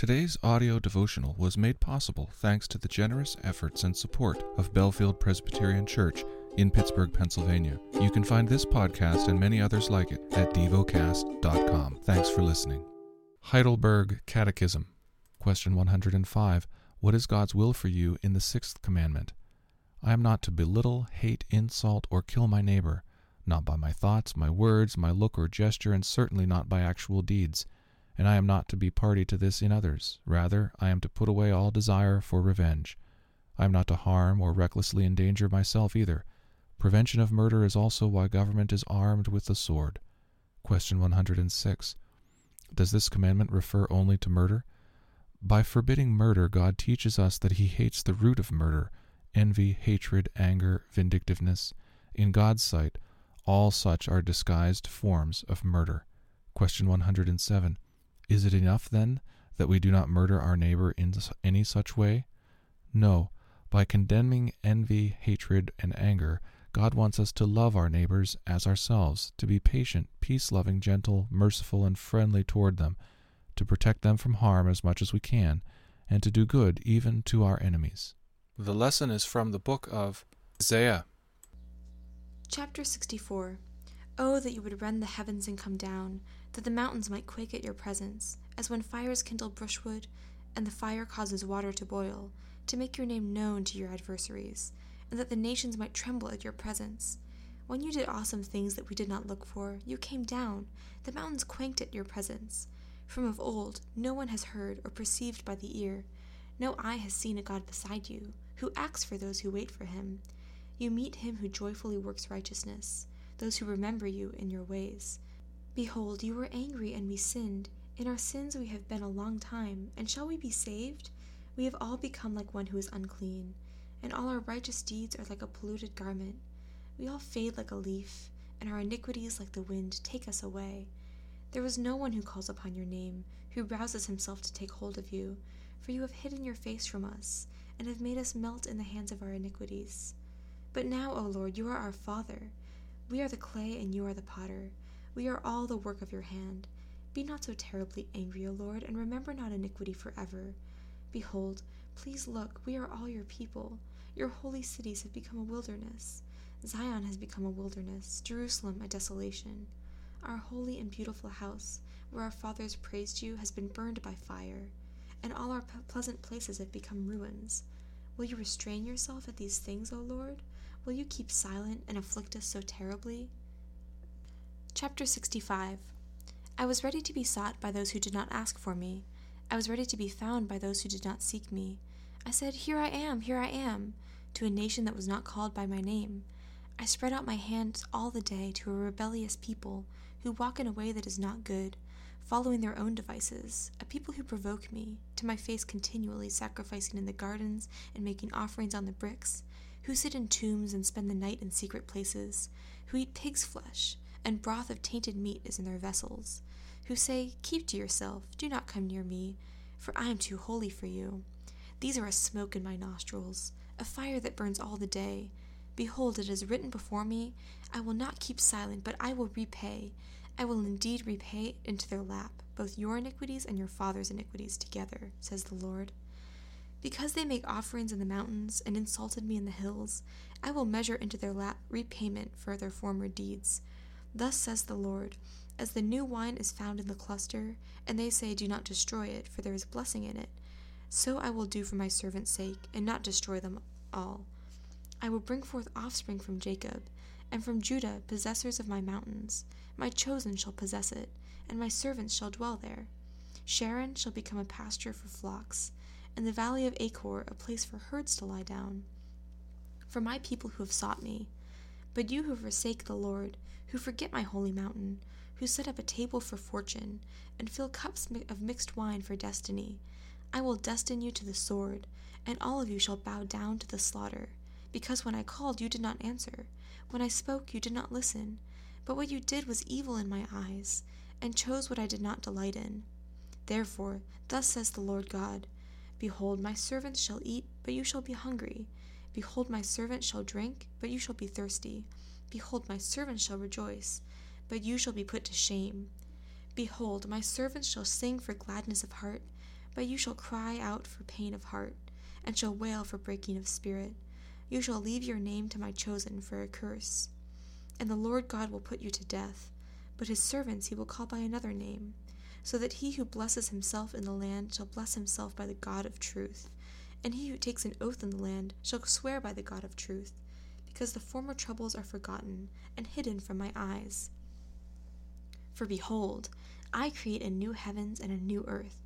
Today's audio devotional was made possible thanks to the generous efforts and support of Bellefield Presbyterian Church in Pittsburgh, Pennsylvania. You can find this podcast and many others like it at devocast.com. Thanks for listening. Heidelberg Catechism, question 105. What is God's will for you in the sixth commandment? I am not to belittle, hate, insult, or kill my neighbor, not by my thoughts, my words, my look or gesture, and certainly not by actual deeds and I am not to be party to this in others. Rather, I am to put away all desire for revenge. I am not to harm or recklessly endanger myself either. Prevention of murder is also why government is armed with the sword. Question 106. Does this commandment refer only to murder? By forbidding murder, God teaches us that He hates the root of murder envy, hatred, anger, vindictiveness. In God's sight, all such are disguised forms of murder. Question 107. Is it enough, then, that we do not murder our neighbor in any such way? No. By condemning envy, hatred, and anger, God wants us to love our neighbors as ourselves, to be patient, peace loving, gentle, merciful, and friendly toward them, to protect them from harm as much as we can, and to do good even to our enemies. The lesson is from the book of Isaiah. Chapter 64 Oh, that you would rend the heavens and come down, that the mountains might quake at your presence, as when fires kindle brushwood, and the fire causes water to boil, to make your name known to your adversaries, and that the nations might tremble at your presence. When you did awesome things that we did not look for, you came down, the mountains quaked at your presence. From of old, no one has heard or perceived by the ear, no eye has seen a God beside you, who acts for those who wait for him. You meet him who joyfully works righteousness those who remember you in your ways. Behold, you were angry, and we sinned. In our sins we have been a long time, and shall we be saved? We have all become like one who is unclean, and all our righteous deeds are like a polluted garment. We all fade like a leaf, and our iniquities, like the wind, take us away. There is no one who calls upon your name, who rouses himself to take hold of you, for you have hidden your face from us, and have made us melt in the hands of our iniquities. But now, O Lord, you are our Father. We are the clay, and you are the potter. We are all the work of your hand. Be not so terribly angry, O Lord, and remember not iniquity forever. Behold, please look, we are all your people. Your holy cities have become a wilderness. Zion has become a wilderness, Jerusalem a desolation. Our holy and beautiful house, where our fathers praised you, has been burned by fire, and all our pleasant places have become ruins. Will you restrain yourself at these things, O Lord? Will you keep silent and afflict us so terribly? Chapter 65 I was ready to be sought by those who did not ask for me. I was ready to be found by those who did not seek me. I said, Here I am, here I am, to a nation that was not called by my name. I spread out my hands all the day to a rebellious people who walk in a way that is not good, following their own devices, a people who provoke me, to my face continually sacrificing in the gardens and making offerings on the bricks, who sit in tombs and spend the night in secret places, who eat pig's flesh, and broth of tainted meat is in their vessels, who say, Keep to yourself, do not come near me, for I am too holy for you. These are a smoke in my nostrils, a fire that burns all the day. Behold, it is written before me, I will not keep silent, but I will repay. I will indeed repay into their lap both your iniquities and your father's iniquities together, says the Lord. Because they make offerings in the mountains and insulted me in the hills, I will measure into their lap repayment for their former deeds. Thus says the Lord As the new wine is found in the cluster, and they say, Do not destroy it, for there is blessing in it, so I will do for my servant's sake, and not destroy them all. I will bring forth offspring from Jacob, and from Judah possessors of my mountains. My chosen shall possess it, and my servants shall dwell there. Sharon shall become a pasture for flocks and the valley of Achor a place for herds to lie down. For my people who have sought me, but you who forsake the Lord, who forget my holy mountain, who set up a table for fortune, and fill cups of mixed wine for destiny, I will destine you to the sword, and all of you shall bow down to the slaughter. Because when I called, you did not answer. When I spoke, you did not listen. But what you did was evil in my eyes, and chose what I did not delight in. Therefore, thus says the Lord God Behold, my servants shall eat, but you shall be hungry. Behold, my servant shall drink, but you shall be thirsty. Behold, my servant shall rejoice, but you shall be put to shame. Behold, my servants shall sing for gladness of heart. but you shall cry out for pain of heart, and shall wail for breaking of spirit. You shall leave your name to my chosen for a curse. And the Lord God will put you to death, but his servants he will call by another name, so that he who blesses himself in the land shall bless himself by the God of truth, and he who takes an oath in the land shall swear by the God of truth, because the former troubles are forgotten and hidden from my eyes. For behold, I create a new heavens and a new earth,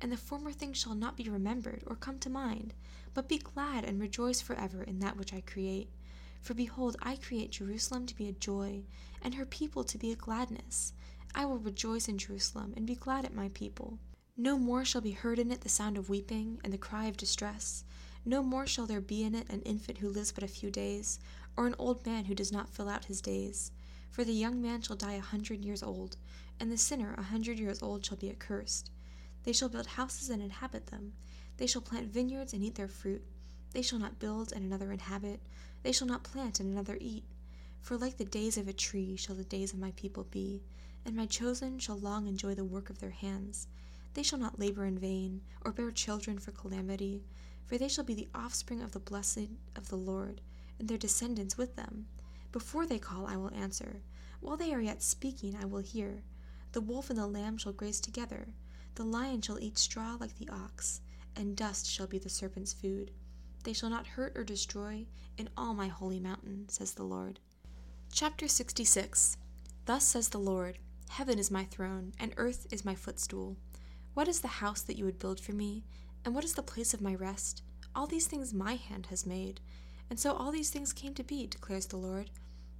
and the former things shall not be remembered or come to mind, but be glad and rejoice forever in that which I create. For behold, I create Jerusalem to be a joy, and her people to be a gladness. I will rejoice in Jerusalem and be glad at my people. No more shall be heard in it the sound of weeping and the cry of distress. No more shall there be in it an infant who lives but a few days, or an old man who does not fill out his days. For the young man shall die a hundred years old, and the sinner a hundred years old shall be accursed. They shall build houses and inhabit them. They shall plant vineyards and eat their fruit. They shall not build and another inhabit. They shall not plant and another eat. For like the days of a tree shall the days of my people be, and my chosen shall long enjoy the work of their hands. They shall not labor in vain, or bear children for calamity, for they shall be the offspring of the blessed of the Lord, and their descendants with them. Before they call, I will answer. While they are yet speaking, I will hear. The wolf and the lamb shall graze together. The lion shall eat straw like the ox, and dust shall be the serpent's food. They shall not hurt or destroy in all my holy mountain, says the Lord. Chapter 66 Thus says the Lord Heaven is my throne, and earth is my footstool. What is the house that you would build for me? And what is the place of my rest? All these things my hand has made. And so all these things came to be, declares the Lord.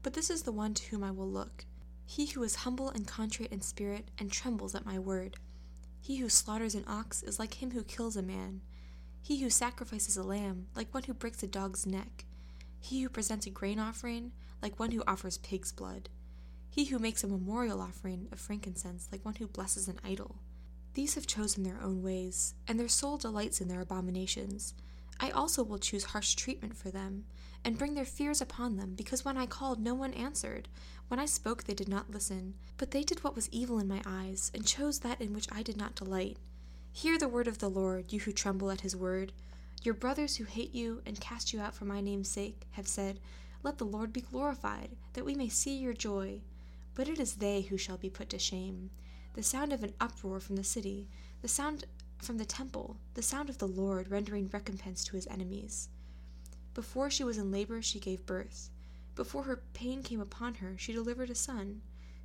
But this is the one to whom I will look he who is humble and contrite in spirit, and trembles at my word. He who slaughters an ox is like him who kills a man. He who sacrifices a lamb, like one who breaks a dog's neck. He who presents a grain offering, like one who offers pig's blood. He who makes a memorial offering of frankincense, like one who blesses an idol. These have chosen their own ways, and their soul delights in their abominations. I also will choose harsh treatment for them, and bring their fears upon them, because when I called, no one answered. When I spoke, they did not listen. But they did what was evil in my eyes, and chose that in which I did not delight. Hear the word of the Lord, you who tremble at his word. Your brothers who hate you and cast you out for my name's sake have said, Let the Lord be glorified, that we may see your joy. But it is they who shall be put to shame the sound of an uproar from the city, the sound from the temple, the sound of the Lord rendering recompense to his enemies. Before she was in labor, she gave birth. Before her pain came upon her, she delivered a son.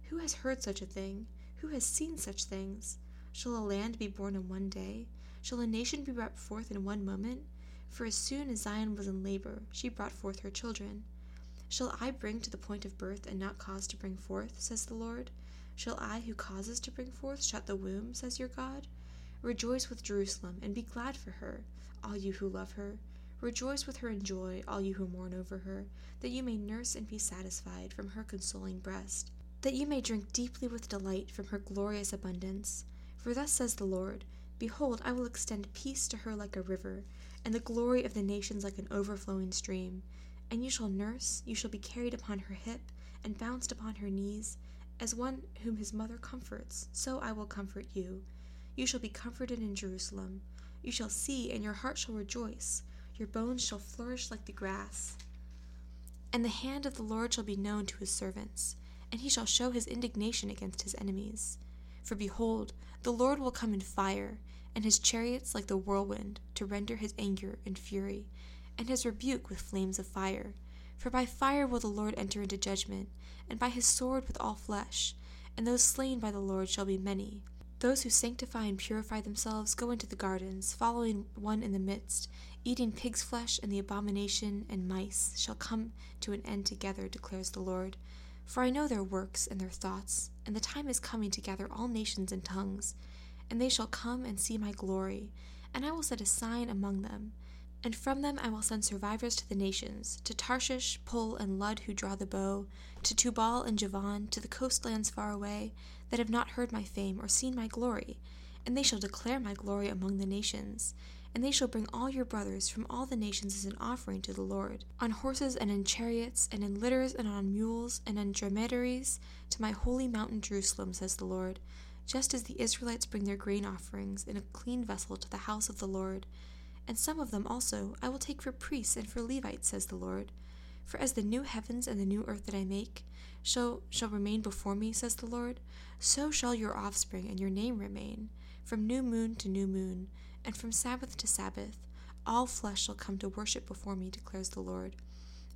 Who has heard such a thing? Who has seen such things? Shall a land be born in one day? Shall a nation be brought forth in one moment? For as soon as Zion was in labor, she brought forth her children. Shall I bring to the point of birth and not cause to bring forth, says the Lord? Shall I, who causes to bring forth, shut the womb, says your God? Rejoice with Jerusalem, and be glad for her, all you who love her. Rejoice with her in joy, all you who mourn over her, that you may nurse and be satisfied from her consoling breast, that you may drink deeply with delight from her glorious abundance. For thus says the Lord Behold, I will extend peace to her like a river, and the glory of the nations like an overflowing stream. And you shall nurse, you shall be carried upon her hip, and bounced upon her knees, as one whom his mother comforts, so I will comfort you. You shall be comforted in Jerusalem. You shall see, and your heart shall rejoice. Your bones shall flourish like the grass. And the hand of the Lord shall be known to his servants, and he shall show his indignation against his enemies. For behold, the Lord will come in fire, and his chariots like the whirlwind, to render his anger and fury, and his rebuke with flames of fire. For by fire will the Lord enter into judgment, and by his sword with all flesh, and those slain by the Lord shall be many. Those who sanctify and purify themselves go into the gardens, following one in the midst, eating pig's flesh, and the abomination and mice shall come to an end together, declares the Lord. For I know their works and their thoughts, and the time is coming to gather all nations and tongues, and they shall come and see my glory, and I will set a sign among them and from them I will send survivors to the nations, to Tarshish, Pul, and Lud who draw the bow, to Tubal and Javan, to the coastlands far away, that have not heard my fame or seen my glory. And they shall declare my glory among the nations. And they shall bring all your brothers from all the nations as an offering to the Lord, on horses and in chariots, and in litters and on mules, and on dromedaries, to my holy mountain Jerusalem, says the Lord. just as the Israelites bring their grain offerings in a clean vessel to the house of the Lord. And some of them also I will take for priests and for Levites, says the Lord. For as the new heavens and the new earth that I make shall, shall remain before me, says the Lord, so shall your offspring and your name remain, from new moon to new moon, and from Sabbath to Sabbath. All flesh shall come to worship before me, declares the Lord.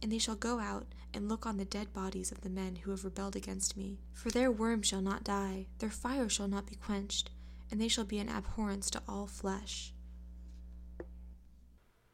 And they shall go out and look on the dead bodies of the men who have rebelled against me. For their worm shall not die, their fire shall not be quenched, and they shall be an abhorrence to all flesh.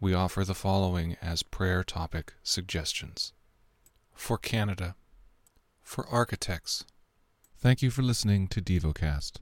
We offer the following as prayer topic suggestions For Canada, for architects. Thank you for listening to DevoCast.